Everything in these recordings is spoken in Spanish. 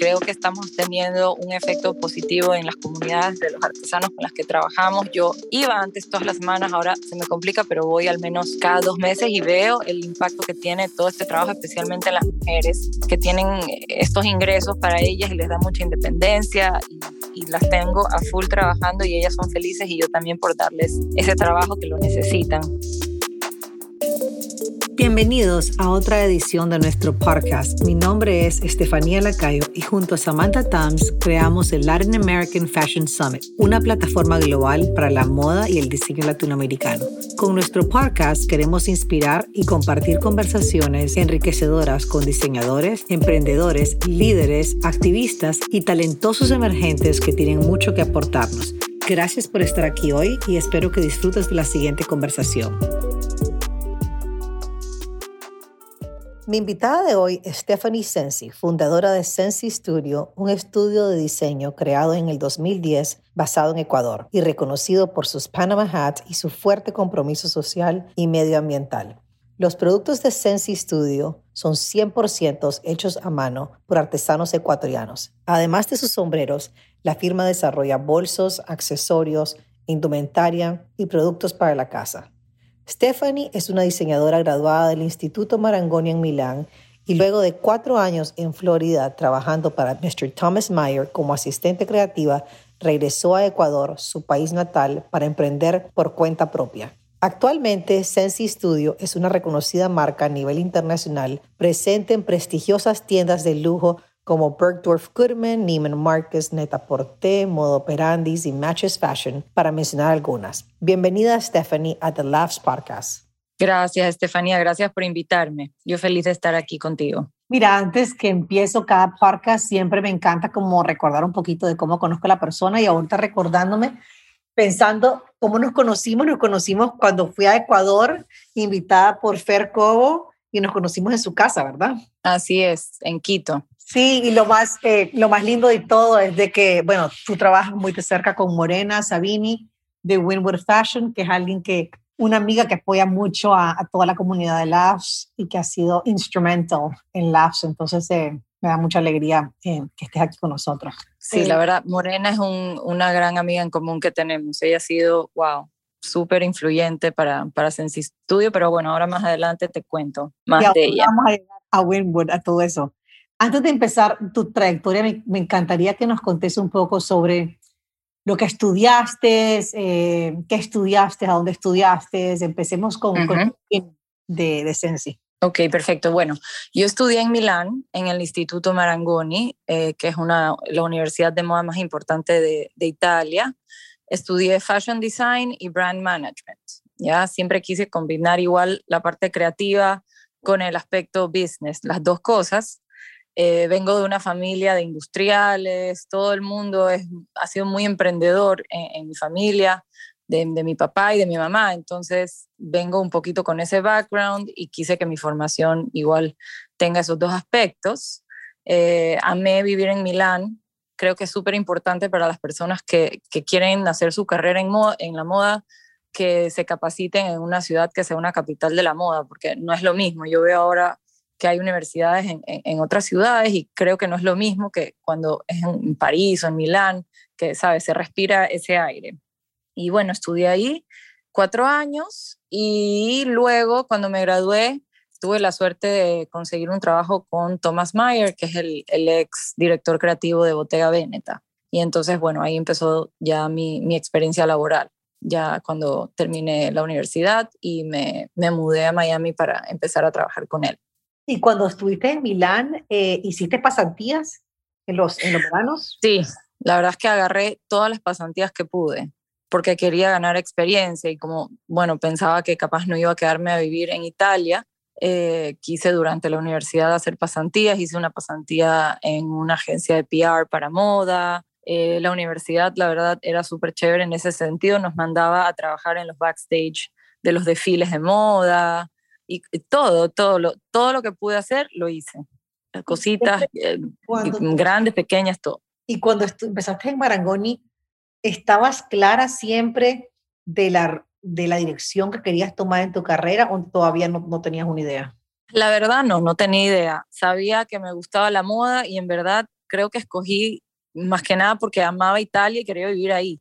creo que estamos teniendo un efecto positivo en las comunidades de los artesanos con las que trabajamos. Yo iba antes todas las semanas, ahora se me complica, pero voy al menos cada dos meses y veo el impacto que tiene todo este trabajo, especialmente en las mujeres que tienen estos ingresos para ellas y les da mucha independencia y, y las tengo a full trabajando y ellas son felices y yo también por darles ese trabajo que lo necesitan. Bienvenidos a otra edición de nuestro podcast. Mi nombre es Estefanía Lacayo y junto a Samantha Tams creamos el Latin American Fashion Summit, una plataforma global para la moda y el diseño latinoamericano. Con nuestro podcast queremos inspirar y compartir conversaciones enriquecedoras con diseñadores, emprendedores, líderes, activistas y talentosos emergentes que tienen mucho que aportarnos. Gracias por estar aquí hoy y espero que disfrutes de la siguiente conversación. Mi invitada de hoy es Stephanie Sensi, fundadora de Sensi Studio, un estudio de diseño creado en el 2010 basado en Ecuador y reconocido por sus Panama hats y su fuerte compromiso social y medioambiental. Los productos de Sensi Studio son 100% hechos a mano por artesanos ecuatorianos. Además de sus sombreros, la firma desarrolla bolsos, accesorios, indumentaria y productos para la casa. Stephanie es una diseñadora graduada del Instituto Marangoni en Milán y luego de cuatro años en Florida trabajando para Mr. Thomas Meyer como asistente creativa, regresó a Ecuador, su país natal, para emprender por cuenta propia. Actualmente, Sensi Studio es una reconocida marca a nivel internacional, presente en prestigiosas tiendas de lujo como Bergdorf Goodman, Neiman Marcus, Net-a-Porter, Modo Operandis y Matches Fashion, para mencionar algunas. Bienvenida, Stephanie, a The Laughs Podcast. Gracias, Estefanía. Gracias por invitarme. Yo feliz de estar aquí contigo. Mira, antes que empiezo cada podcast, siempre me encanta como recordar un poquito de cómo conozco a la persona y ahorita recordándome, pensando cómo nos conocimos, nos conocimos cuando fui a Ecuador, invitada por Fer Cobo, y nos conocimos en su casa, ¿verdad? Así es, en Quito. Sí, y lo más, eh, lo más lindo de todo es de que, bueno, tú trabajas muy de cerca con Morena Sabini de Winwood Fashion, que es alguien que, una amiga que apoya mucho a, toda la comunidad de Labs y que ha sido instrumental en Labs. Entonces, eh, me da mucha alegría eh, que estés aquí con nosotros. Sí, la verdad, Morena es una gran amiga en común que tenemos. Ella ha sido, wow, súper influyente para, para Sensi Studio, pero bueno, ahora más adelante te cuento más de ella. Vamos a llegar a Winwood, a todo eso. Antes de empezar tu trayectoria, me, encantaría que nos contes un poco sobre lo que estudiaste, eh, qué estudiaste, a dónde estudiaste. Empecemos con, de, de Sensi. Ok, perfecto. Bueno, yo estudié en Milán, en el Instituto Marangoni, eh, que es una, la universidad de moda más importante de, de, Italia. Estudié Fashion Design y Brand Management. Ya siempre quise combinar igual la parte creativa con el aspecto business, las dos cosas. Eh, vengo de una familia de industriales, todo el mundo es, ha sido muy emprendedor en, mi familia, de, mi papá y de mi mamá, entonces vengo un poquito con ese background y quise que mi formación igual tenga esos dos aspectos. Eh, amé vivir en Milán, creo que es súper importante para las personas que, que, quieren hacer su carrera en, moda, en la moda, que se capaciten en una ciudad que sea una capital de la moda, porque no es lo mismo. Yo veo ahora que hay universidades en, otras ciudades y creo que no es lo mismo que cuando es en París o en Milán, que, ¿sabes? Se respira ese aire. Y bueno, estudié ahí cuatro años y luego cuando me gradué tuve la suerte de conseguir un trabajo con Thomas Mayer, que es el, ex director creativo de Bottega Veneta. Y entonces, bueno, ahí empezó ya mi, mi experiencia laboral, ya cuando terminé la universidad y me, me mudé a Miami para empezar a trabajar con él. Y cuando estuviste en Milán, eh, ¿hiciste pasantías en los, en los veranos? Sí, la verdad es que agarré todas las pasantías que pude, porque quería ganar experiencia y como, bueno, pensaba que capaz no iba a quedarme a vivir en Italia, eh, quise durante la universidad hacer pasantías, hice una pasantía en una agencia de PR para moda. Eh, la universidad, la verdad, era súper chévere en ese sentido, nos mandaba a trabajar en los backstage de los desfiles de moda, y todo, todo lo, todo lo que pude hacer lo hice. Cositas eh, grandes, pequeñas, todo. Y cuando empezaste en Marangoni, ¿estabas clara siempre de la, de la dirección que querías tomar en tu carrera o todavía no, no tenías una idea? La verdad no, no tenía idea. Sabía que me gustaba la moda y en verdad creo que escogí más que nada porque amaba Italia y quería vivir ahí.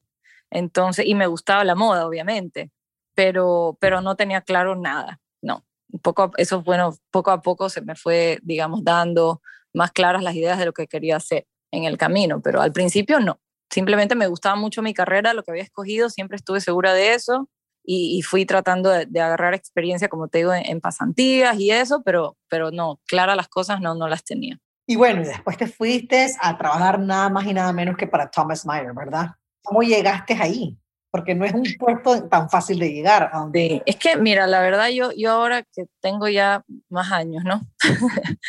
Entonces, y me gustaba la moda, obviamente, pero, pero no tenía claro nada, poco, eso, bueno, poco a poco se me fue, digamos, dando más claras las ideas de lo que quería hacer en el camino, pero al principio no. Simplemente me gustaba mucho mi carrera, lo que había escogido, siempre estuve segura de eso y, fui tratando de, agarrar experiencia, como te digo, en, pasantías y eso, pero, pero no, claras las cosas no, no las tenía. Y bueno, y después te fuiste a trabajar nada más y nada menos que para Thomas Meyer, ¿verdad? ¿Cómo llegaste ahí? Porque no es un puesto tan fácil de llegar. A Sí, es que mira, la verdad yo, yo ahora que tengo ya más años, ¿no?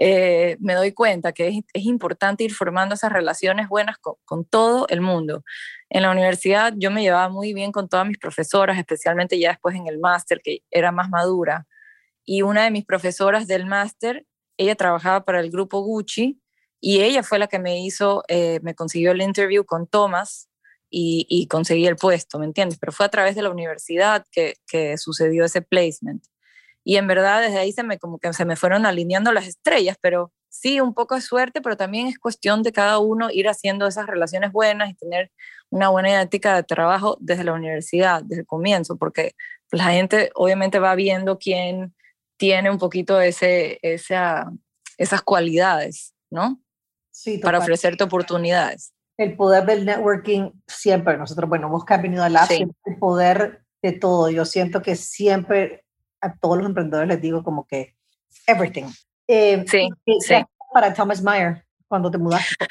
Eh, me doy cuenta que es, es, importante ir formando esas relaciones buenas con, con todo el mundo. En la universidad yo me llevaba muy bien con todas mis profesoras, especialmente ya después en el máster, que era más madura. Y una de mis profesoras del máster, ella trabajaba para el grupo Gucci y ella fue la que me hizo, eh, me consiguió el interview con Thomas y, y, conseguí el puesto, ¿me entiendes? Pero fue a través de la universidad que, que sucedió ese placement. Y en verdad desde ahí se me, como que se me fueron alineando las estrellas, pero sí, un poco de suerte, pero también es cuestión de cada uno ir haciendo esas relaciones buenas y tener una buena ética de trabajo desde la universidad, desde el comienzo, porque la gente obviamente va viendo quién tiene un poquito ese, esa, esas cualidades, ¿no? Sí, Para ofrecerte oportunidades. El poder del networking siempre, nosotros, bueno, vos que has venido al lab, el poder de todo. Yo siento que siempre a todos los emprendedores les digo como que everything. Eh, sí, sí. Para Thomas Meyer, cuando te mudaste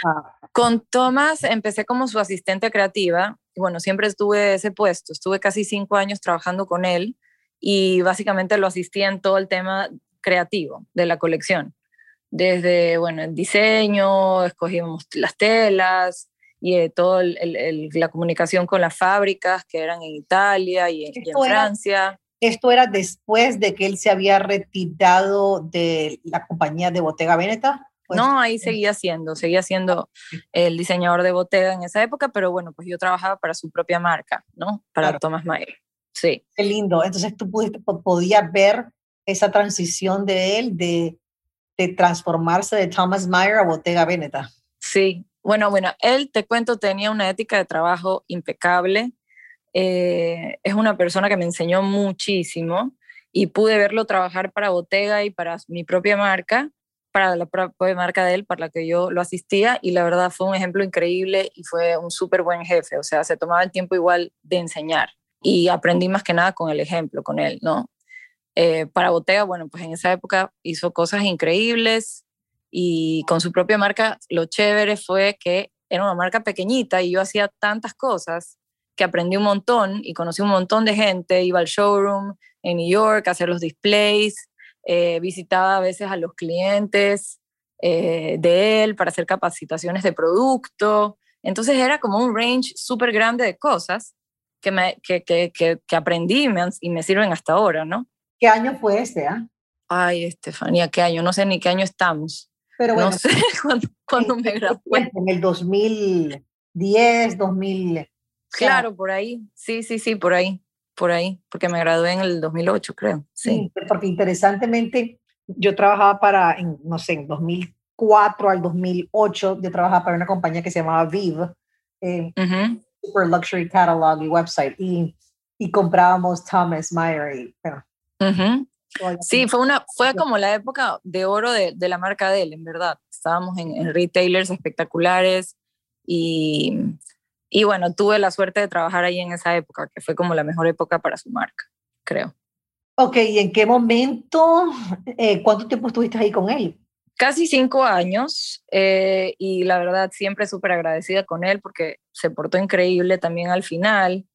Con Thomas empecé como su asistente creativa. Y bueno, siempre estuve ese puesto. Estuve casi cinco años trabajando con él y básicamente lo asistía en todo el tema creativo de la colección. Desde, bueno, el diseño, escogíamos las telas y eh, toda la comunicación con las fábricas que eran en Italia y, en Francia. ¿Esto era después de que él se había retirado de la compañía de Bottega Veneta? Pues, no, ahí seguía siendo, seguía siendo el diseñador de Bottega en esa época, pero bueno, pues yo trabajaba para su propia marca, ¿no? Para Thomas Mayer. Sí. Qué lindo. Entonces tú pudiste, podías ver esa transición de él de, de transformarse de Thomas Mayer a Bottega Veneta. Sí. Bueno, bueno, él, te cuento, tenía una ética de trabajo impecable. Eh, es una persona que me enseñó muchísimo y pude verlo trabajar para Bottega y para mi propia marca, para la propia marca de él, para la que yo lo asistía, y la verdad fue un ejemplo increíble y fue un súper buen jefe, o sea, se tomaba el tiempo igual de enseñar y aprendí más que nada con el ejemplo, con él, ¿no? Eh, para Bottega, bueno, pues en esa época hizo cosas increíbles y con su propia marca, lo chévere fue que era una marca pequeñita y yo hacía tantas cosas que aprendí un montón y conocí un montón de gente, iba al showroom en New York a hacer los displays, eh, visitaba a veces a los clientes eh, de él para hacer capacitaciones de producto. Entonces era como un range súper grande de cosas que, me, que, que, que, aprendí y me, y me, sirven hasta ahora, ¿no? ¿Qué año fue este? Ah? Ay, Estefanía, ¿qué año? No sé ni qué año estamos. Pero bueno, no sé cuándo, me gradué. En el 2010, 2000. Claro, por ahí. Sí, sí, sí, por ahí. Por ahí, porque me gradué en el 2008, creo. Sí, porque interesantemente yo trabajaba para, en, no sé, en 2004 al 2008, yo trabajaba para una compañía que se llamaba Viv. Eh, super luxury catalog y website y, y comprábamos Thomas Meyer y Sí, fue, una, fue como la época de oro de, de la marca de él, en verdad. Estábamos en, en retailers espectaculares y, y, bueno, tuve la suerte de trabajar ahí en esa época, que fue como la mejor época para su marca, creo. Ok, ¿y en qué momento, eh, cuánto tiempo estuviste ahí con él? casi cinco años eh, y la verdad siempre súper agradecida con él porque se portó increíble también al final,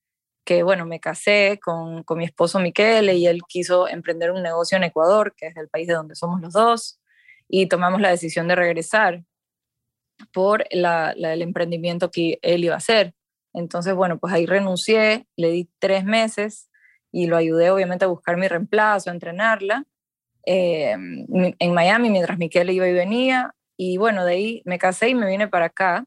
que bueno, me casé con, con mi esposo Miquel y él quiso emprender un negocio en Ecuador, que es el país de donde somos los dos, y tomamos la decisión de regresar por la, el emprendimiento que él iba a hacer. Entonces, bueno, pues ahí renuncié, le di tres meses y lo ayudé obviamente a buscar mi reemplazo, a entrenarla eh, en Miami mientras Miquel iba y venía. Y bueno, de ahí me casé y me vine para acá.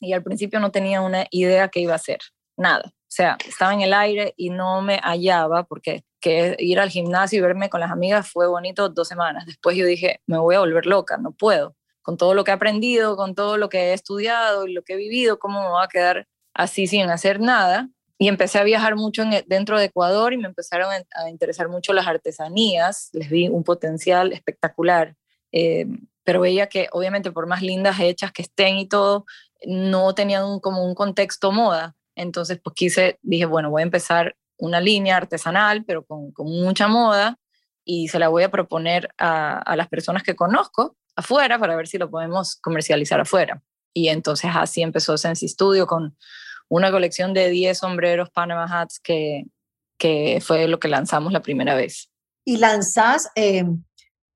Y al principio no tenía una idea qué iba a hacer, nada. O sea, estaba en el aire y no me hallaba porque que ir al gimnasio y verme con las amigas fue bonito dos semanas. Después yo dije, me voy a volver loca, no puedo con todo lo que he aprendido, con todo lo que he estudiado y lo que he vivido, cómo me va a quedar así sin hacer nada. Y empecé a viajar mucho en, dentro de Ecuador y me empezaron a interesar mucho las artesanías, les vi un potencial espectacular, eh, pero veía que obviamente por más lindas hechas que estén y todo, no tenían como un contexto moda. Entonces pues quise, dije, bueno, voy a empezar una línea artesanal, pero con, con mucha moda, y se la voy a proponer a, a, las personas que conozco afuera para ver si lo podemos comercializar afuera. Y entonces así empezó Sensi Studio con una colección de 10 sombreros Panama Hats que, que fue lo que lanzamos la primera vez. Y lanzás, eh,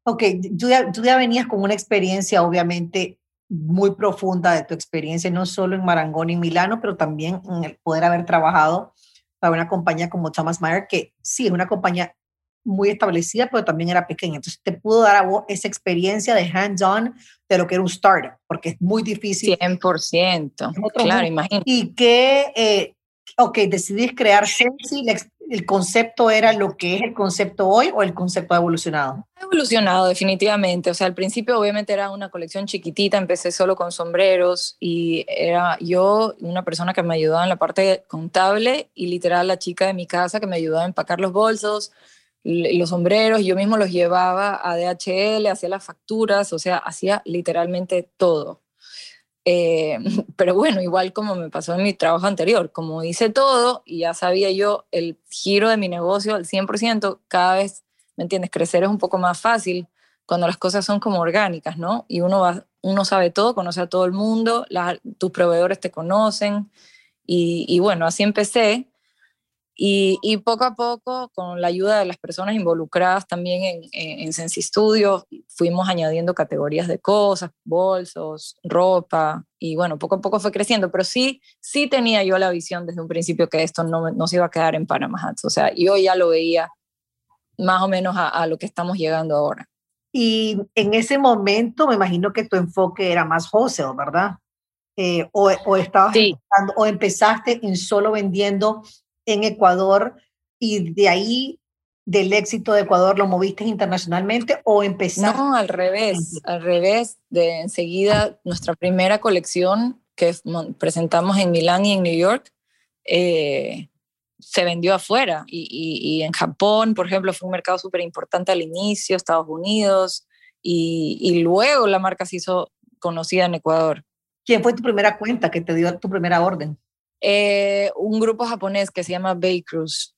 ok, tú ya, tú ya venías con una experiencia obviamente muy profunda de tu experiencia, no solo en Marangoni y Milano, pero también en el poder haber trabajado para una compañía como Thomas Mayer, que sí, es una compañía muy establecida, pero también era pequeña. Entonces, te pudo dar a vos esa experiencia de hands-on de lo que era un startup, porque es muy difícil. 100%, claro, imagínate. Y que, eh, ok, decidís crear Sensi, el concepto era lo que es el concepto hoy o el concepto ha evolucionado? Ha evolucionado definitivamente, o sea, al principio obviamente era una colección chiquitita, empecé solo con sombreros y era yo una persona que me ayudaba en la parte contable y literal la chica de mi casa que me ayudaba a empacar los bolsos, los sombreros, yo mismo los llevaba a DHL, hacía las facturas, o sea, hacía literalmente todo. Eh, pero bueno, igual como me pasó en mi trabajo anterior, como hice todo y ya sabía yo el giro de mi negocio al 100%, cada vez, ¿me entiendes? Crecer es un poco más fácil cuando las cosas son como orgánicas, ¿no? Y uno, va, uno sabe todo, conoce a todo el mundo, tus proveedores te conocen y, y bueno, así empecé y, poco a poco, con la ayuda de las personas involucradas también en, en, Sensi Studio, fuimos añadiendo categorías de cosas, bolsos, ropa, y bueno, poco a poco fue creciendo, pero sí, sí tenía yo la visión desde un principio que esto no, no se iba a quedar en Panama o sea, yo ya lo veía más o menos a, lo que estamos llegando ahora. Y en ese momento me imagino que tu enfoque era más wholesale, ¿verdad? Eh, o, o, estabas o empezaste en solo vendiendo en Ecuador y de ahí del éxito de Ecuador lo moviste internacionalmente o empezaste? No, al revés, al revés. De enseguida, nuestra primera colección que presentamos en Milán y en New York eh, se vendió afuera. Y, y, en Japón, por ejemplo, fue un mercado súper importante al inicio, Estados Unidos, y, y, luego la marca se hizo conocida en Ecuador. ¿Quién fue tu primera cuenta que te dio tu primera orden? Eh, un grupo japonés que se llama Bakeroos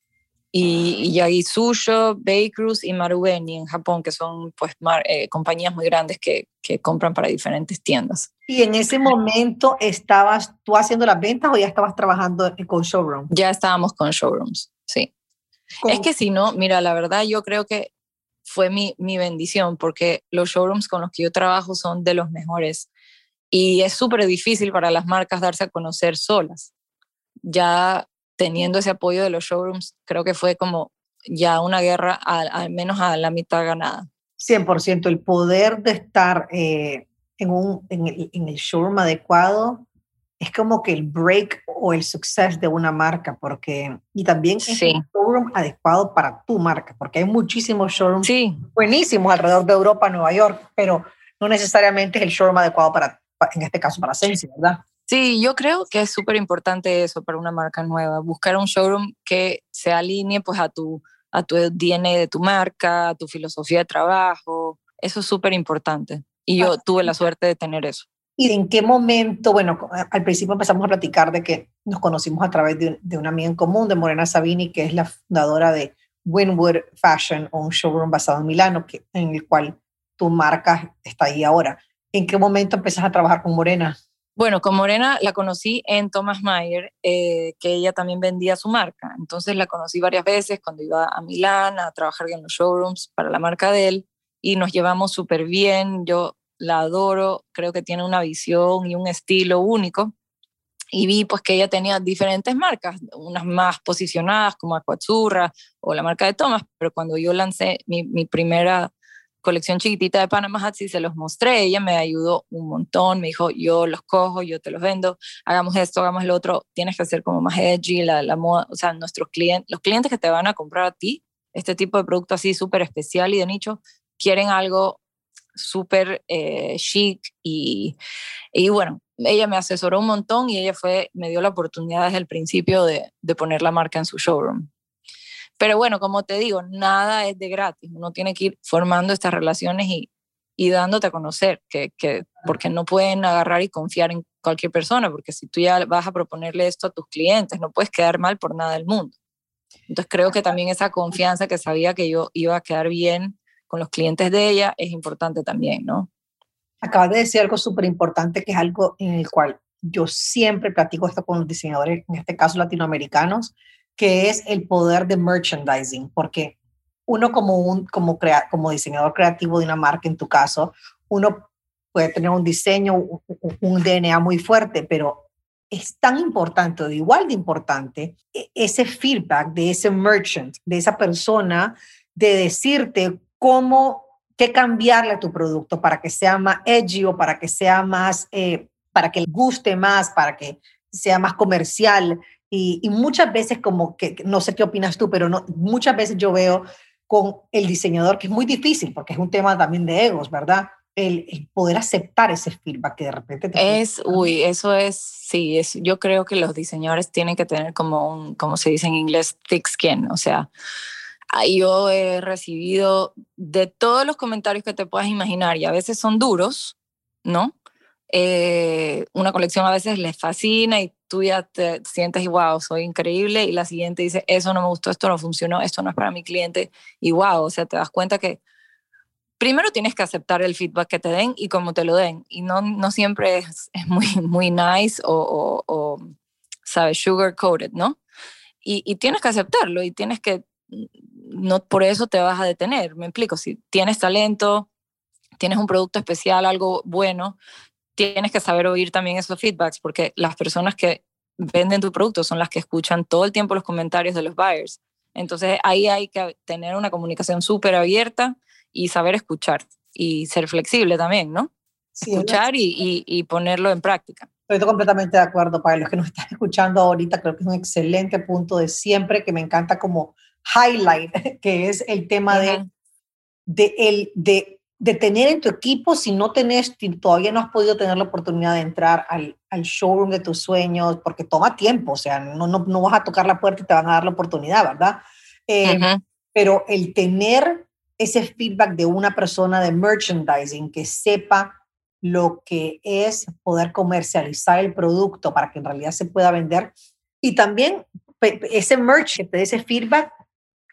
y, y Susho, Bakeroos y Marubeni en Japón, que son pues eh, compañías muy grandes que, que, compran para diferentes tiendas. ¿Y en ese momento estabas tú haciendo las ventas o ya estabas trabajando con showrooms? Ya estábamos con showrooms, sí. Es que si no, mira, la verdad yo creo que fue mi, mi bendición porque los showrooms con los que yo trabajo son de los mejores y es súper difícil para las marcas darse a conocer solas ya teniendo ese apoyo de los showrooms, creo que fue como ya una guerra al, menos a la mitad ganada. 100%, el poder de estar eh, en, un, en, el, en el showroom adecuado es como que el break o el success de una marca, porque, y también es el showroom adecuado para tu marca, porque hay muchísimos showrooms buenísimos alrededor de Europa, Nueva York, pero no necesariamente es el showroom adecuado para, en este caso, para Sensi, ¿verdad? Sí, yo creo que es súper importante eso para una marca nueva, buscar un showroom que se alinee pues a tu, a tu DNA de tu marca, a tu filosofía de trabajo, eso es súper importante y yo tuve la suerte de tener eso. ¿Y en qué momento, bueno, al principio empezamos a platicar de que nos conocimos a través de, de una amiga en común, de Morena Sabini, que es la fundadora de Winwood Fashion, un showroom basado en Milano, que, en el cual tu marca está ahí ahora. ¿En qué momento empezás a trabajar con Morena? Bueno, con Morena la conocí en Thomas Mayer, eh, que ella también vendía su marca. Entonces la conocí varias veces cuando iba a Milán a trabajar en los showrooms para la marca de él y nos llevamos súper bien. Yo la adoro, creo que tiene una visión y un estilo único. Y vi pues que ella tenía diferentes marcas, unas más posicionadas como Aquazzurra o la marca de Thomas, pero cuando yo lancé mi primera colección chiquitita de Panama Hats y se los mostré. Ella me ayudó un montón, me dijo, yo los cojo, yo te los vendo, hagamos esto, hagamos lo otro, tienes que hacer como más edgy, la, la moda, o sea, nuestros clientes, los clientes que te van a comprar a ti, este tipo de producto así súper especial y de nicho, quieren algo súper eh, chic y, y bueno, ella me asesoró un montón y ella fue, me dio la oportunidad desde el principio de, de poner la marca en su showroom. Pero bueno, como te digo, nada es de gratis. Uno tiene que ir formando estas relaciones y, y dándote a conocer, que, que, porque no pueden agarrar y confiar en cualquier persona, porque si tú ya vas a proponerle esto a tus clientes, no puedes quedar mal por nada del mundo. Entonces creo que también esa confianza que sabía que yo iba a quedar bien con los clientes de ella es importante también, ¿no? Acabas de decir algo súper importante, que es algo en el cual yo siempre platico esto con los diseñadores, en este caso latinoamericanos, que es el poder de merchandising, porque uno como, un, como, crea, como diseñador creativo de una marca, en tu caso, uno puede tener un diseño, un DNA muy fuerte, pero es tan importante o igual de importante e, ese feedback de ese merchant, de esa persona, de decirte cómo, qué cambiarle a tu producto para que sea más edgy o para que sea más, eh, para que guste más, para que sea más comercial. Y, y, muchas veces como que, no sé qué opinas tú, pero no, muchas veces yo veo con el diseñador, que es muy difícil porque es un tema también de egos, ¿verdad? El, poder aceptar ese feedback que de repente te es uy eso es sí es yo creo que los diseñadores tienen que tener como un como se dice en inglés thick skin o sea yo he recibido de todos los comentarios que te puedas imaginar y a veces son duros no eh, una colección a veces les fascina y tú ya te sientes wow, soy increíble y la siguiente dice, eso no me gustó, esto no funcionó, esto no es para mi cliente y wow, o sea, te das cuenta que primero tienes que aceptar el feedback que te den y cómo te lo den y no, no siempre es, muy, muy nice o, o, ¿sabes? Sugar coated, ¿no? Y, y tienes que aceptarlo y tienes que, no por eso te vas a detener, me explico, si tienes talento, tienes un producto especial, algo bueno, tienes que saber oír también esos feedbacks porque las personas que venden tu producto son las que escuchan todo el tiempo los comentarios de los buyers. Entonces ahí hay que tener una comunicación súper abierta y saber escuchar y ser flexible también, ¿no? escuchar y, y, ponerlo en práctica. Estoy completamente de acuerdo. Para los que nos están escuchando ahorita, creo que es un excelente punto de siempre que me encanta como highlight, que es el tema de, de, el, de de tener en tu equipo si no tenés, todavía no has podido tener la oportunidad de entrar al, al showroom de tus sueños, porque toma tiempo, o sea, no, no, no, vas a tocar la puerta y te van a dar la oportunidad, ¿verdad? Eh, pero el tener ese feedback de una persona de merchandising que sepa lo que es poder comercializar el producto para que en realidad se pueda vender y también ese merch que te dé ese feedback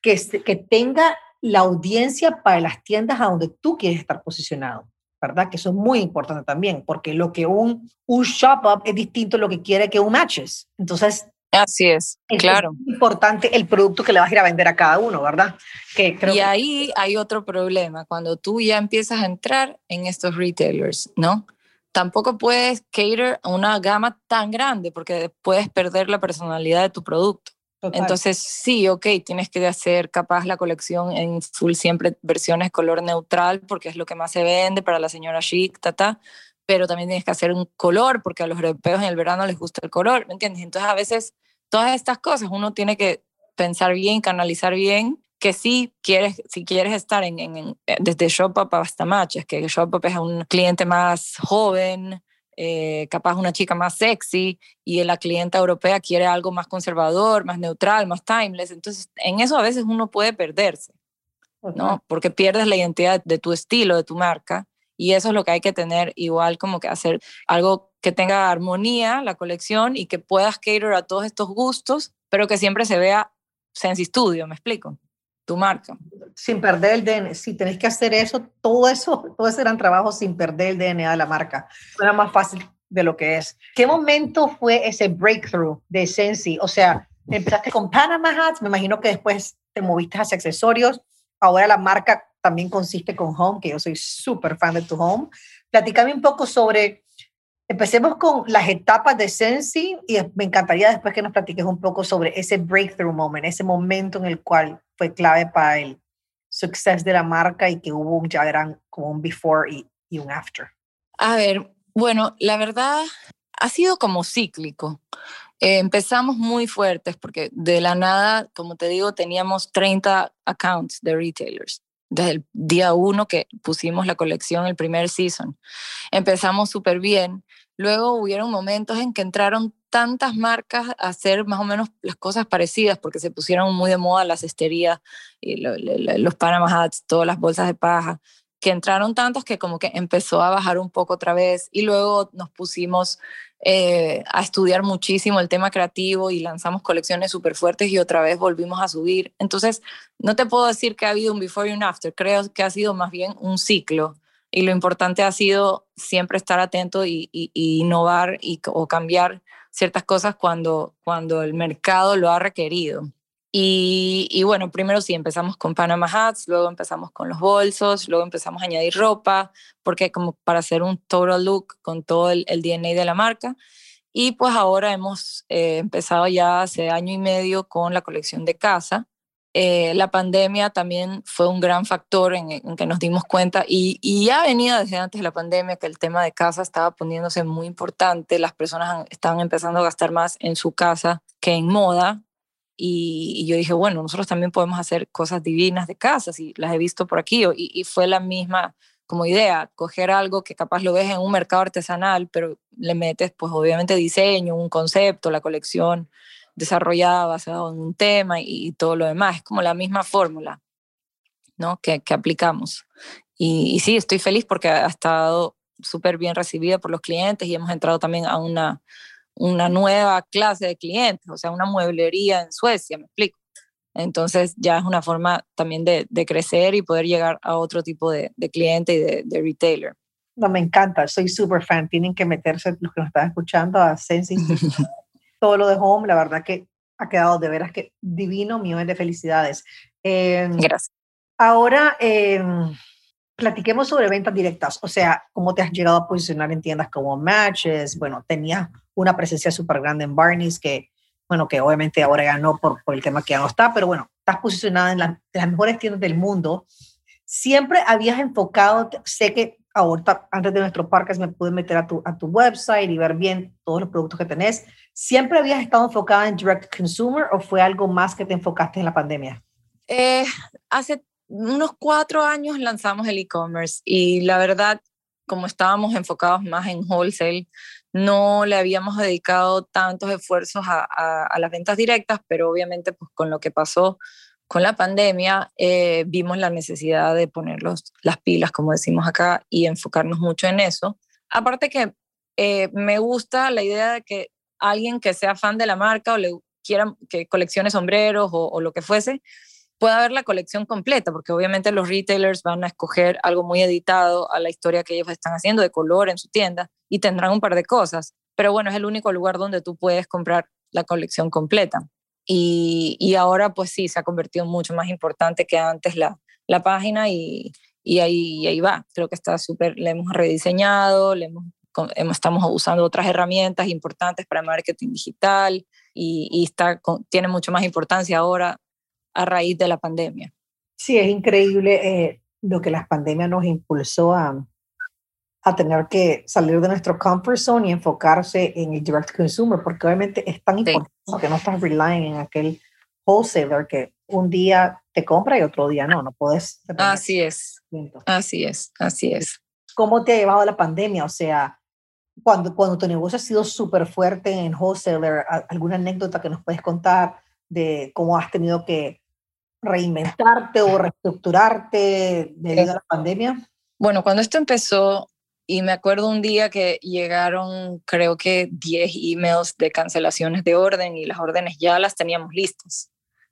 que, que tenga la audiencia para las tiendas a donde tú quieres estar posicionado, ¿verdad? Que eso es muy importante también, porque lo que un, un shop-up es distinto a lo que quiere que un matches. Entonces, Así es, claro. Es importante el producto que le vas a ir a vender a cada uno, ¿verdad? Que y ahí hay otro problema, cuando tú ya empiezas a entrar en estos retailers, ¿no? Tampoco puedes cater a una gama tan grande porque puedes perder la personalidad de tu producto. Entonces, sí, ok, tienes que hacer capaz la colección en full siempre versiones color neutral porque es lo que más se vende para la señora chic, ta, pero también tienes que hacer un color porque a los europeos en el verano les gusta el color, ¿me entiendes? Entonces, a veces todas estas cosas uno tiene que pensar bien, canalizar bien, que sí quieres, si quieres estar en, en, desde Shop hasta Matches, que Shop es un cliente más joven, eh, capaz una chica más sexy y la clienta europea quiere algo más conservador, más neutral, más timeless. Entonces, en eso a veces uno puede perderse, ¿no? Porque pierdes la identidad de tu estilo, de tu marca. Y eso es lo que hay que tener igual como que hacer algo que tenga armonía, la colección, y que puedas cater a todos estos gustos, pero que siempre se vea Sensi Studio, ¿me explico? Tu marca. Sin perder el DNA. Si tenés que hacer eso, todo eso, todo ese gran trabajo sin perder el DNA de la marca. Suena más fácil de lo que es. ¿Qué momento fue ese breakthrough de Sensi? O sea, empezaste con Panama Hats, me imagino que después te moviste hacia accesorios. Ahora la marca también consiste con Home, que yo soy súper fan de tu Home. Platícame un poco sobre Empecemos con las etapas de Sensi y me encantaría después que nos platiques un poco sobre ese breakthrough moment, ese momento en el cual fue clave para el suceso de la marca y que hubo un ya gran como un before y, y un after. A ver, bueno, la verdad ha sido como cíclico. Eh, empezamos muy fuertes porque de la nada, como te digo, teníamos 30 accounts de retailers desde el día uno que pusimos la colección, el primer season. Empezamos súper bien. Luego hubieron momentos en que entraron tantas marcas a hacer más o menos las cosas parecidas porque se pusieron muy de moda las esterías y los Panama hats, todas las bolsas de paja, que entraron tantos que como que empezó a bajar un poco otra vez y luego nos pusimos eh, a estudiar muchísimo el tema creativo y lanzamos colecciones súper fuertes y otra vez volvimos a subir. Entonces, no te puedo decir que ha habido un before y un after, creo que ha sido más bien un ciclo y lo importante ha sido siempre estar atento y, innovar y, o cambiar ciertas cosas cuando, cuando el mercado lo ha requerido. Y, bueno, primero sí, empezamos con Panama Hats, luego empezamos con los bolsos, luego empezamos a añadir ropa, porque como para hacer un total look con todo el, DNA de la marca. Y pues ahora hemos eh, empezado ya hace año y medio con la colección de casa. Eh, la pandemia también fue un gran factor en, que nos dimos cuenta y, ya venía desde antes de la pandemia que el tema de casa estaba poniéndose muy importante, las personas estaban empezando a gastar más en su casa que en moda, y, yo dije, bueno, nosotros también podemos hacer cosas divinas de casas y las he visto por aquí. Y, y, fue la misma como idea, coger algo que capaz lo ves en un mercado artesanal, pero le metes pues obviamente diseño, un concepto, la colección desarrollada basada en un tema y, todo lo demás. Es como la misma fórmula ¿no? que, que aplicamos. Y, y sí, estoy feliz porque ha estado súper bien recibida por los clientes y hemos entrado también a una una nueva clase de clientes, o sea, una mueblería en Suecia, me explico. Entonces ya es una forma también de, crecer y poder llegar a otro tipo de, cliente y de, retailer. No, me encanta, soy súper fan. Tienen que meterse los que nos están escuchando a Sensi. Todo lo de Home, la verdad que ha quedado de veras que divino, millones de felicidades. Em, Gracias. Ahora, em, platiquemos sobre ventas directas, o sea, cómo te has llegado a posicionar en tiendas como Matches, bueno, tenías una presencia súper grande en Barney's, que, bueno, que obviamente ahora ya no por, por el tema que ya no está, pero bueno, estás posicionada en, las mejores tiendas del mundo. Siempre habías enfocado, sé que ahorita, antes de nuestro podcast, me pude meter a tu, a tu website y ver bien todos los productos que tenés. ¿Siempre habías estado enfocada en direct consumer o fue algo más que te enfocaste en la pandemia? Eh, hace unos cuatro años lanzamos el e-commerce y la verdad, como estábamos enfocados más en wholesale, no le habíamos dedicado tantos esfuerzos a, las ventas directas, pero obviamente pues con lo que pasó con la pandemia eh, vimos la necesidad de poner las pilas, como decimos acá, y enfocarnos mucho en eso. Aparte que eh, me gusta la idea de que alguien que sea fan de la marca o le quiera que coleccione sombreros o lo que fuese, pueda ver la colección completa, porque obviamente los retailers van a escoger algo muy editado a la historia que ellos están haciendo de color en su tienda y tendrán un par de cosas, pero bueno, es el único lugar donde tú puedes comprar la colección completa. Y, y ahora pues sí, se ha convertido mucho más importante que antes la, la página y, y ahí, ahí va. Creo que está súper, le hemos rediseñado, le hemos, estamos usando otras herramientas importantes para marketing digital y, y está, tiene mucho más importancia ahora a raíz de la pandemia. Sí, es increíble eh, lo que la pandemia nos impulsó a, a tener que salir de nuestro comfort zone y enfocarse en el direct consumer, porque obviamente es tan importante que no estás relying en aquel wholesaler que un día te compra y otro día no, no puedes. Así es, así es, así es. ¿Cómo te ha llevado la pandemia? O sea, cuando, cuando tu negocio ha sido súper fuerte en wholesaler, ¿alguna anécdota que nos puedes contar de cómo has tenido que reinventarte o reestructurarte debido a la pandemia? Bueno, cuando esto empezó, y me acuerdo un día que llegaron creo que 10 emails de cancelaciones de orden y las órdenes ya las teníamos listas.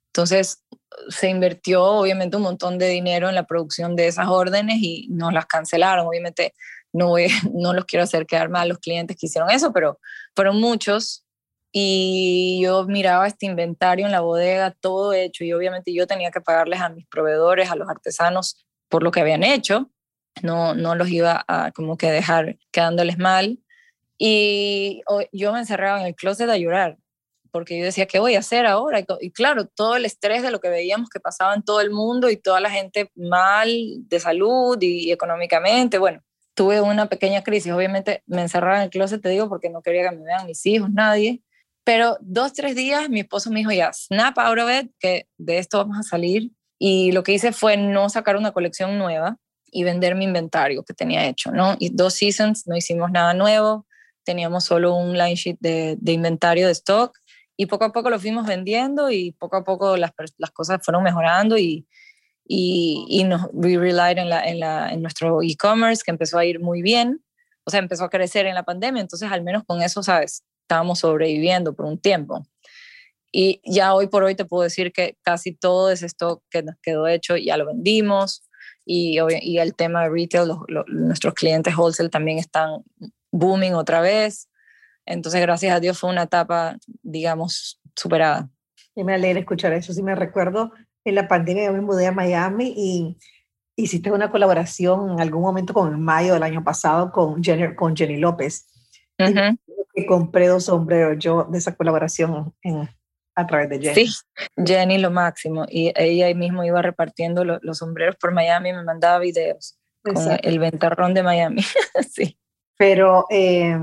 Entonces se invirtió obviamente un montón de dinero en la producción de esas órdenes y nos las cancelaron. Obviamente no, no los quiero hacer quedar mal a los clientes que hicieron eso, pero fueron muchos y yo miraba este inventario en la bodega, todo hecho, y obviamente yo tenía que pagarles a mis proveedores, a los artesanos, por lo que habían hecho, no, no los iba a como que dejar quedándoles mal. Y yo me encerraba en el closet a llorar, porque yo decía, ¿qué voy a hacer ahora? Y claro, todo el estrés de lo que veíamos que pasaba en todo el mundo y toda la gente mal de salud y económicamente, bueno, tuve una pequeña crisis. Obviamente me encerraba en el closet, te digo, porque no quería que me vean mis hijos, nadie. Pero dos, tres días mi esposo me dijo, ya, snap out of it, que de esto vamos a salir. Y lo que hice fue no sacar una colección nueva y vender mi inventario que tenía hecho, ¿no? Y dos seasons no hicimos nada nuevo, teníamos solo un line sheet de, de inventario de stock y poco a poco lo fuimos vendiendo y poco a poco las, las cosas fueron mejorando y, y, y nos we relied en, la, en, la, en nuestro e-commerce que empezó a ir muy bien, o sea, empezó a crecer en la pandemia, entonces al menos con eso, ¿sabes? Estábamos sobreviviendo por un tiempo. Y ya hoy por hoy te puedo decir que casi todo ese stock que nos quedó hecho ya lo vendimos y, y el tema de retail, nuestros clientes wholesale también están booming otra vez. Entonces, gracias a Dios fue una etapa, digamos, superada. Y me alegra escuchar eso. Sí, me recuerdo en la pandemia, yo me mudé a Miami y hiciste una colaboración en algún momento con en mayo del año pasado con Jenny, con Jenny López. y compré dos sombreros yo de esa colaboración en, a través de Jenny. Sí, Jenny lo máximo. Y ella ahí mismo iba repartiendo los sombreros por Miami me mandaba videos con el ventarrón de Miami. sí. Pero eh,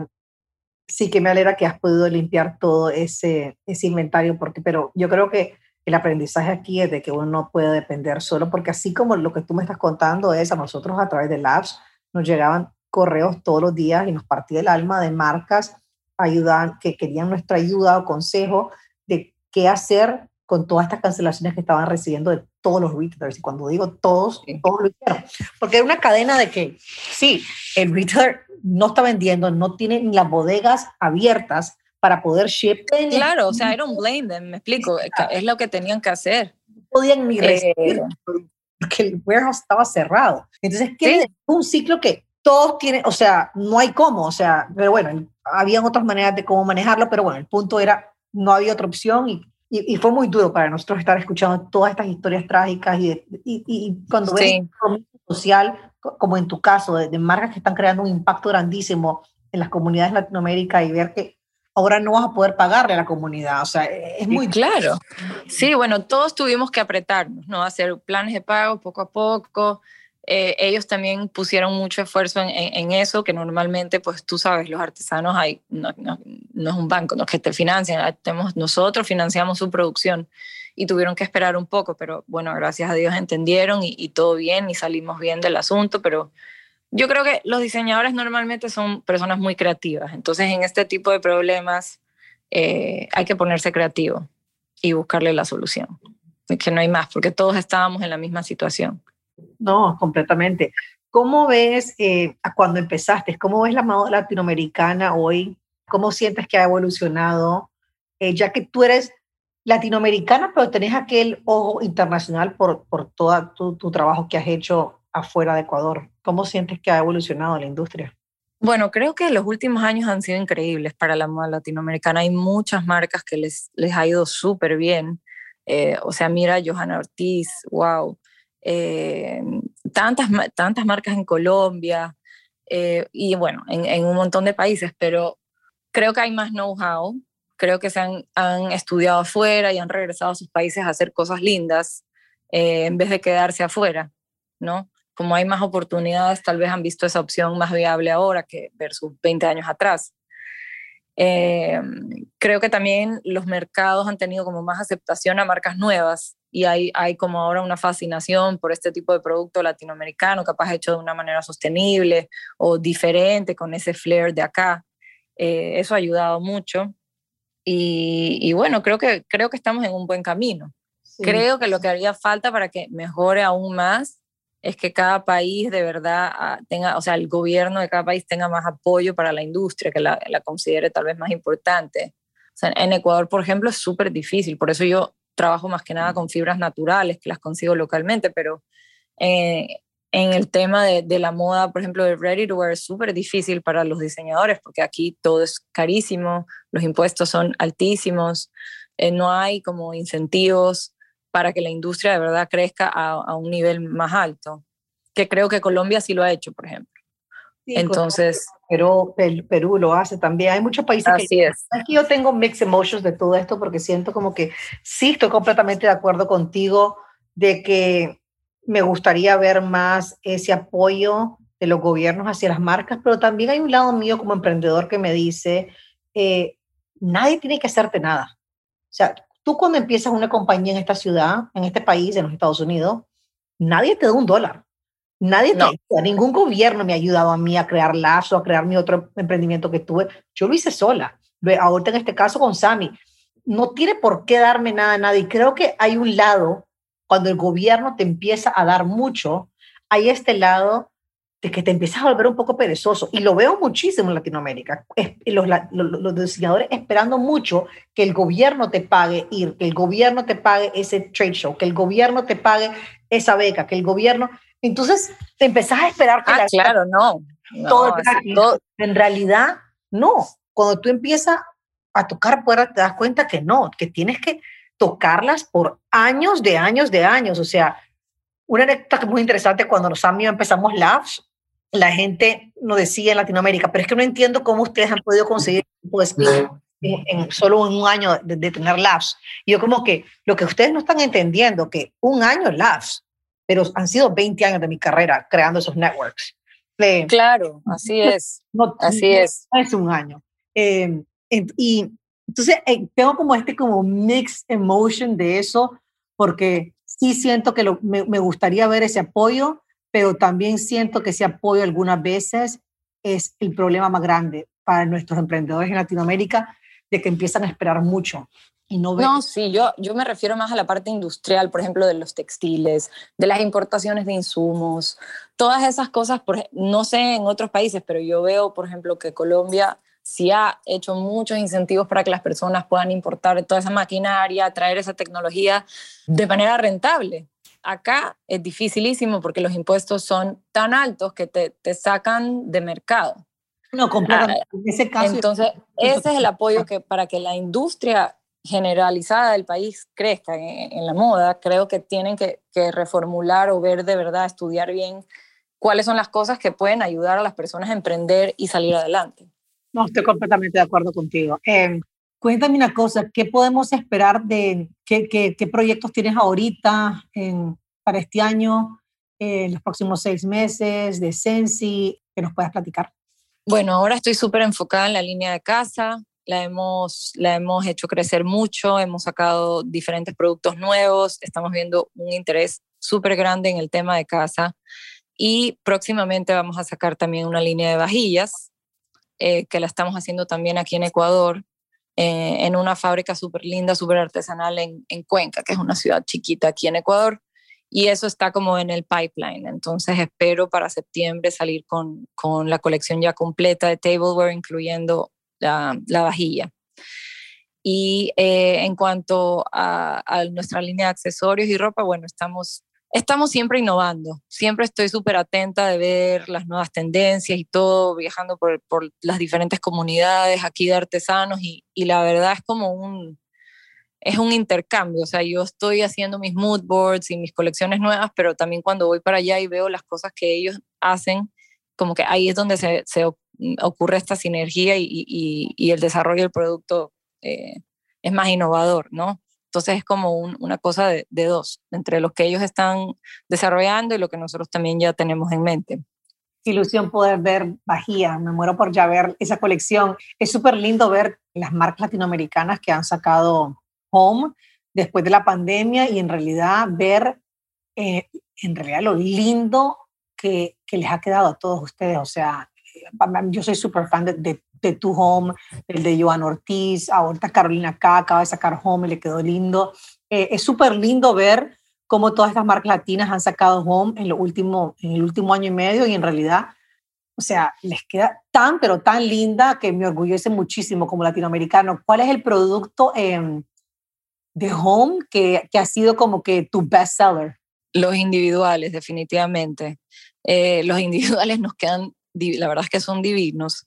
sí que me alegra que has podido limpiar todo ese, ese inventario, porque, pero yo creo que el aprendizaje aquí es de que uno no puede depender solo, porque así como lo que tú me estás contando es a nosotros a través de Labs, nos llegaban correos todos los días y nos partía el alma de marcas ayudan, que querían nuestra ayuda o consejo qué hacer con todas estas cancelaciones que estaban recibiendo de todos los retailers. Y cuando digo todos, todos lo hicieron. Porque era una cadena de que, sí, el retailer no está vendiendo, no tiene ni las bodegas abiertas para poder ship. Claro, o sea, I don't blame them, me explico, es lo que tenían que hacer. No podían ni recibir eh, porque el warehouse estaba cerrado. Entonces, ¿qué es un ciclo que todos tienen, o sea, no hay cómo, o sea, pero bueno, habían otras maneras de cómo manejarlo, pero bueno, el punto era, no había otra opción y y, fue muy duro para nosotros estar escuchando todas estas historias trágicas y, y, y cuando ves un social, como en tu caso, de, marcas que están creando un impacto grandísimo en las comunidades de Latinoamérica y ver que ahora no vas a poder pagarle a la comunidad. O sea, e, es muy claro. Sí, bueno, todos tuvimos que apretarnos, ¿no? Hacer planes de pago poco a poco, eh, ellos también pusieron mucho esfuerzo en, eso, que normalmente, pues tú sabes, los artesanos hay, no, es un banco, no es que te financian, ah, tenemos, nosotros financiamos su producción y tuvieron que esperar un poco, pero bueno, gracias a Dios entendieron y, todo bien y salimos bien del asunto, pero yo creo que los diseñadores normalmente son personas muy creativas, entonces en este tipo de problemas eh, hay que ponerse creativo y buscarle la solución, que no hay más, porque todos estábamos en la misma situación. No, completamente. ¿Cómo ves eh, cuando empezaste? ¿Cómo ves la moda latinoamericana hoy? ¿Cómo sientes que ha evolucionado? Eh, ya que tú eres latinoamericana, pero tenés aquel ojo internacional por, por todo tu, tu, trabajo que has hecho afuera de Ecuador. ¿Cómo sientes que ha evolucionado la industria? Bueno, creo que los últimos años han sido increíbles para la moda latinoamericana. Hay muchas marcas que les, les ha ido súper bien. Eh, o sea, mira Johanna Ortiz, wow. Eh, tantas, tantas marcas en Colombia eh, y bueno, en, un montón de países, pero creo que hay más know-how, creo que se han, han, estudiado afuera y han regresado a sus países a hacer cosas lindas eh, en vez de quedarse afuera, ¿no? Como hay más oportunidades, tal vez han visto esa opción más viable ahora que versus 20 años atrás. creo que también los mercados han tenido como más aceptación a marcas nuevas y hay, hay como ahora una fascinación por este tipo de producto latinoamericano, capaz hecho de una manera sostenible o diferente, con ese flair de acá. Eh, eso ha ayudado mucho. Y, y, bueno, creo que, creo que estamos en un buen camino. Creo que lo que haría falta para que mejore aún más es que cada país de verdad ah, tenga, o sea, el gobierno de cada país tenga más apoyo para la industria, que la, la considere tal vez más importante. O sea, en Ecuador, por ejemplo, es súper difícil. Por eso yo trabajo más que nada con fibras naturales que las consigo localmente, pero eh, en el tema de, la moda, por ejemplo, de ready to wear es súper difícil para los diseñadores porque aquí todo es carísimo, los impuestos son altísimos, eh, no hay como incentivos para que la industria de verdad crezca a, a, un nivel más alto, que creo que Colombia sí lo ha hecho, por ejemplo. Entonces, pero Perú lo hace también. Hay muchos países así que es. aquí yo tengo mixed emotions de todo esto porque siento como que sí estoy completamente de acuerdo contigo de que me gustaría ver más ese apoyo de los gobiernos hacia las marcas, pero también hay un lado mío como emprendedor que me dice, eh, nadie tiene que hacerte nada. O sea, tú cuando empiezas una compañía en esta ciudad, en este país, en los Estados Unidos, nadie te da un dólar. Nadie te ayuda, ningún gobierno me ha ayudado a mí a crear Lazo, a crear mi otro emprendimiento que tuve. Yo lo hice sola. Ahorita en este caso con Sami. No tiene por qué darme nada a nadie. Creo que hay un lado, cuando el gobierno te empieza a dar mucho, hay este lado de que te empiezas a volver un poco perezoso. Y lo veo muchísimo en Latinoamérica. Los, los, los, diseñadores esperando mucho que el gobierno te pague ir, que el gobierno te pague ese trade show, que el gobierno te pague esa beca, que el gobierno... Entonces te empezás a esperar que ah, claro, no. todo, todo, En realidad, no. Cuando tú empiezas a tocar puertas, te das cuenta que no, que tienes que tocarlas por años de años de años. O sea, una anécdota muy interesante cuando los amigos empezamos Labs, la gente nos decía en Latinoamérica, pero es que no entiendo cómo ustedes han podido conseguir pues, en, solo un año de, tener Labs. Y yo como que lo que ustedes no están entendiendo, que un año Labs, pero han sido 20 años de mi carrera creando esos networks. claro, así es. No, así es. es un año. Eh, y entonces eh, tengo como este como mixed emotion de eso, porque sí siento que lo, me, me, gustaría ver ese apoyo, pero también siento que ese apoyo algunas veces es el problema más grande para nuestros emprendedores en Latinoamérica, de que empiezan a esperar mucho. Y no, no, sí, yo, yo me refiero más a la parte industrial, por ejemplo, de los textiles, de las importaciones de insumos, todas esas cosas, por, no sé en otros países, pero yo veo, por ejemplo, que Colombia sí ha hecho muchos incentivos para que las personas puedan importar toda esa maquinaria, traer esa tecnología de manera rentable. Acá es dificilísimo porque los impuestos son tan altos que te, te sacan de mercado. No, completamente. Ah, en ese caso. Entonces, ese es el apoyo que para que la industria generalizada del país crezca en, en la moda, creo que tienen que, que reformular o ver de verdad, estudiar bien cuáles son las cosas que pueden ayudar a las personas a emprender y salir adelante. No, estoy completamente de acuerdo contigo. Eh, cuéntame una cosa, ¿qué podemos esperar de qué, qué, qué proyectos tienes ahorita en, para este año, en los próximos seis meses, de Sensi, que nos puedas platicar? Bueno, ahora estoy súper enfocada en la línea de casa, la hemos, la hemos hecho crecer mucho, hemos sacado diferentes productos nuevos, estamos viendo un interés súper grande en el tema de casa y próximamente vamos a sacar también una línea de vajillas eh, que la estamos haciendo también aquí en Ecuador, eh, en una fábrica súper linda, súper artesanal en, en, Cuenca, que es una ciudad chiquita aquí en Ecuador. Y eso está como en el pipeline. Entonces espero para septiembre salir con, con la colección ya completa de tableware, incluyendo la, la vajilla. Y eh, en cuanto a, nuestra línea de accesorios y ropa, bueno, estamos estamos siempre innovando, siempre estoy súper atenta de ver las nuevas tendencias y todo, viajando por, por, las diferentes comunidades aquí de artesanos y, y, la verdad es como un, es un intercambio, o sea, yo estoy haciendo mis mood boards y mis colecciones nuevas, pero también cuando voy para allá y veo las cosas que ellos hacen, como que ahí es donde se, ocurre esta sinergia y, el desarrollo del producto eh, es más innovador, ¿no? Entonces es como una cosa de, dos, entre lo que ellos están desarrollando y lo que nosotros también ya tenemos en mente. Ilusión poder ver Bajía, me muero por ya ver esa colección. Es súper lindo ver las marcas latinoamericanas que han sacado Home después de la pandemia y en realidad ver eh, en realidad lo lindo que, que, les ha quedado a todos ustedes. O sea, yo soy súper fan de, de, de Tu Home, el de Joan Ortiz, ahorita Carolina K acaba de sacar Home y le quedó lindo. Eh, es súper lindo ver cómo todas estas marcas latinas han sacado Home en, lo último, en el último año y medio y en realidad, o sea, les queda tan, pero tan linda que me orgullece muchísimo como latinoamericano. ¿Cuál es el producto eh, de Home que, que, ha sido como que tu best seller? Los individuales, definitivamente. Eh, los individuales nos quedan, la verdad es que son divinos.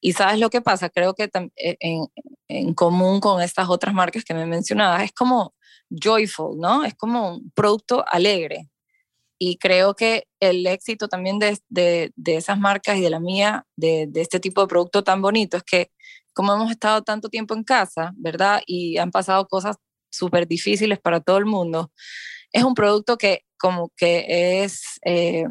Y sabes lo que pasa, creo que eh, en, en, común con estas otras marcas que me mencionabas, es como joyful, ¿no? Es como un producto alegre. Y creo que el éxito también de, de, de esas marcas y de la mía, de, de, este tipo de producto tan bonito, es que como hemos estado tanto tiempo en casa, ¿verdad? Y han pasado cosas súper difíciles para todo el mundo, es un producto que como que es, eh,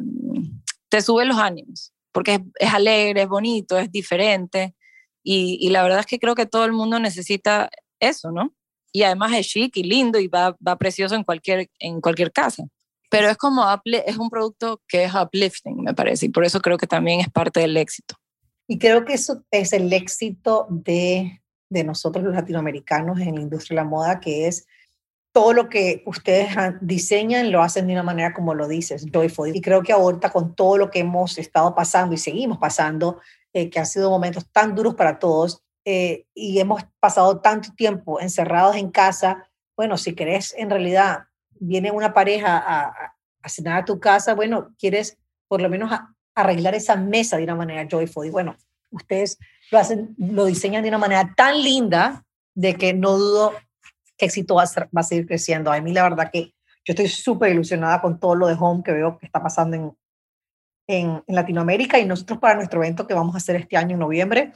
te sube los ánimos, porque es, es, alegre, es bonito, es diferente. Y, y, la verdad es que creo que todo el mundo necesita eso, ¿no? y además es chic y lindo y va, va precioso en cualquier, en cualquier casa. Pero es como, es un producto que es uplifting, me parece, y por eso creo que también es parte del éxito. Y creo que eso es el éxito de, de nosotros los latinoamericanos en la industria de la moda, que es todo lo que ustedes diseñan lo hacen de una manera como lo dices, joyful. Y creo que ahorita con todo lo que hemos estado pasando y seguimos pasando, eh, que han sido momentos tan duros para todos eh, y hemos pasado tanto tiempo encerrados en casa, bueno, si querés en realidad, viene una pareja a, a, cenar a tu casa, bueno, quieres por lo menos arreglar esa mesa de una manera joyful. Y bueno, ustedes lo hacen, lo diseñan de una manera tan linda de que no dudo qué éxito va a, va a seguir creciendo. A mí la verdad que yo estoy súper ilusionada con todo lo de Home que veo que está pasando en, en, Latinoamérica y nosotros para nuestro evento que vamos a hacer este año en noviembre,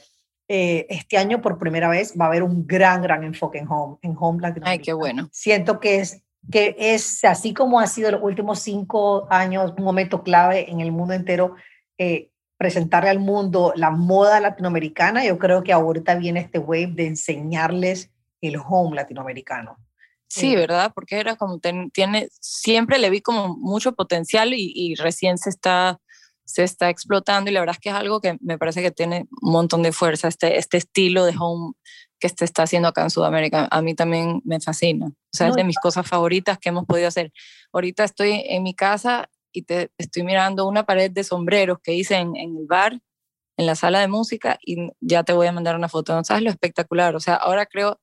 eh, este año por primera vez va a haber un gran, gran enfoque en Home, en Home Latinoamérica. Ay, qué bueno. Siento que es, que es así como ha sido los últimos cinco años un momento clave en el mundo entero, eh, presentarle al mundo la moda latinoamericana, yo creo que ahorita viene este wave de enseñarles el home latinoamericano. Sí, ¿verdad? Porque era como, tiene, siempre le vi como mucho potencial y, recién se está, se está explotando y la verdad es que es algo que me parece que tiene un montón de fuerza, este, este estilo de home que se está haciendo acá en Sudamérica. A mí también me fascina. O sea, es de mis cosas favoritas que hemos podido hacer. Ahorita estoy en mi casa y te estoy mirando una pared de sombreros que hice en, en el bar, en la sala de música, y ya te voy a mandar una foto. ¿No sabes lo espectacular? O sea, ahora creo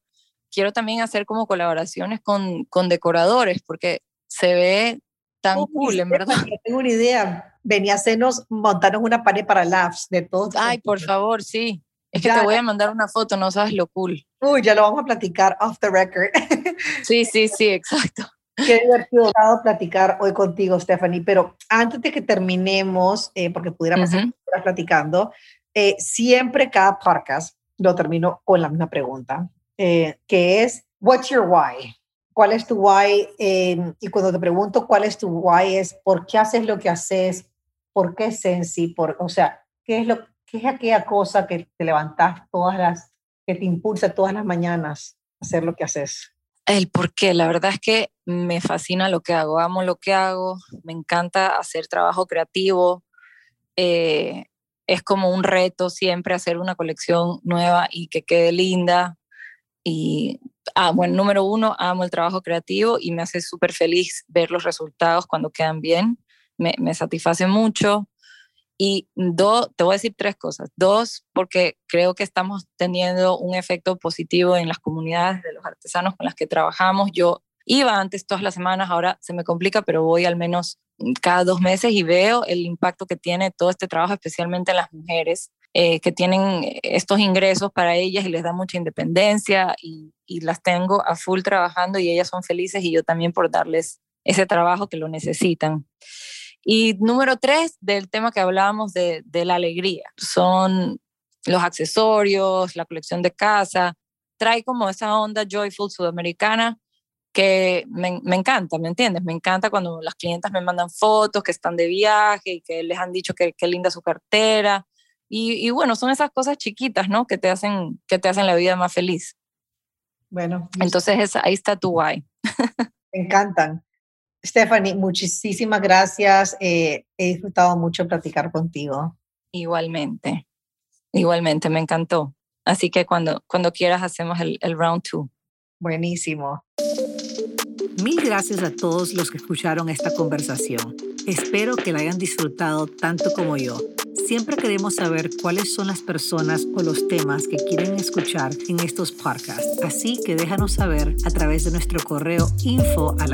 quiero también hacer como colaboraciones con, con decoradores, porque se ve tan cool, en verdad. Tengo una idea. Venía a hacernos, montarnos una pared para labs de todos. Ay, por favor, sí. Es que te voy a mandar una foto, no sabes lo cool. Uy, ya lo vamos a platicar off the record. Sí, sí, sí, exacto. Qué divertido platicar hoy contigo, Stephanie. Pero antes de que terminemos, eh, porque pudiéramos uh platicando, eh, siempre cada podcast lo termino con la misma pregunta. Eh, que es What's your why? ¿Cuál es tu why? Em, y cuando te pregunto cuál es tu why es ¿por qué haces lo que haces? ¿Por qué Sensi? Por, o sea, ¿qué es, lo, ¿qué es aquella cosa que te levantas todas las, que te impulsa todas las mañanas a hacer lo que haces? El por qué, la verdad es que me fascina lo que hago, amo lo que hago, me encanta hacer trabajo creativo, eh, es como un reto siempre hacer una colección nueva y que quede linda, y, ah, bueno, número uno, amo el trabajo creativo y me hace súper feliz ver los resultados cuando quedan bien. Me, me satisface mucho. Y dos, te voy a decir tres cosas. Dos, porque creo que estamos teniendo un efecto positivo en las comunidades de los artesanos con las que trabajamos. Yo iba antes todas las semanas, ahora se me complica, pero voy al menos cada dos meses y veo el impacto que tiene todo este trabajo, especialmente en las mujeres, eh, que tienen estos ingresos para ellas y les da mucha independencia y, las tengo a full trabajando y ellas son felices y yo también por darles ese trabajo que lo necesitan. Y número tres, del tema que hablábamos de, de la alegría, son los accesorios, la colección de casa, trae como esa onda joyful sudamericana que me, me, encanta, ¿me entiendes? Me encanta cuando las clientas me mandan fotos que están de viaje y que les han dicho que, linda su cartera y, bueno, son esas cosas chiquitas, ¿no? Que te hacen, que te hacen la vida más feliz. Bueno. Entonces ahí está tu guay. Me encantan. Stephanie, muchísimas gracias. Eh, he disfrutado mucho platicar contigo. Igualmente, igualmente, me encantó. Así que cuando, cuando quieras hacemos el, el round two. Buenísimo. Mil gracias a todos los que escucharon esta conversación. Espero que la hayan disfrutado tanto como yo. Siempre queremos saber cuáles son las personas o los temas que quieren escuchar en estos podcasts. Así que déjanos saber a través de nuestro correo info a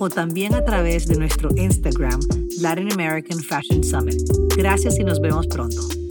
o también a través de nuestro Instagram, Latin American Fashion Summit. Gracias y nos vemos pronto.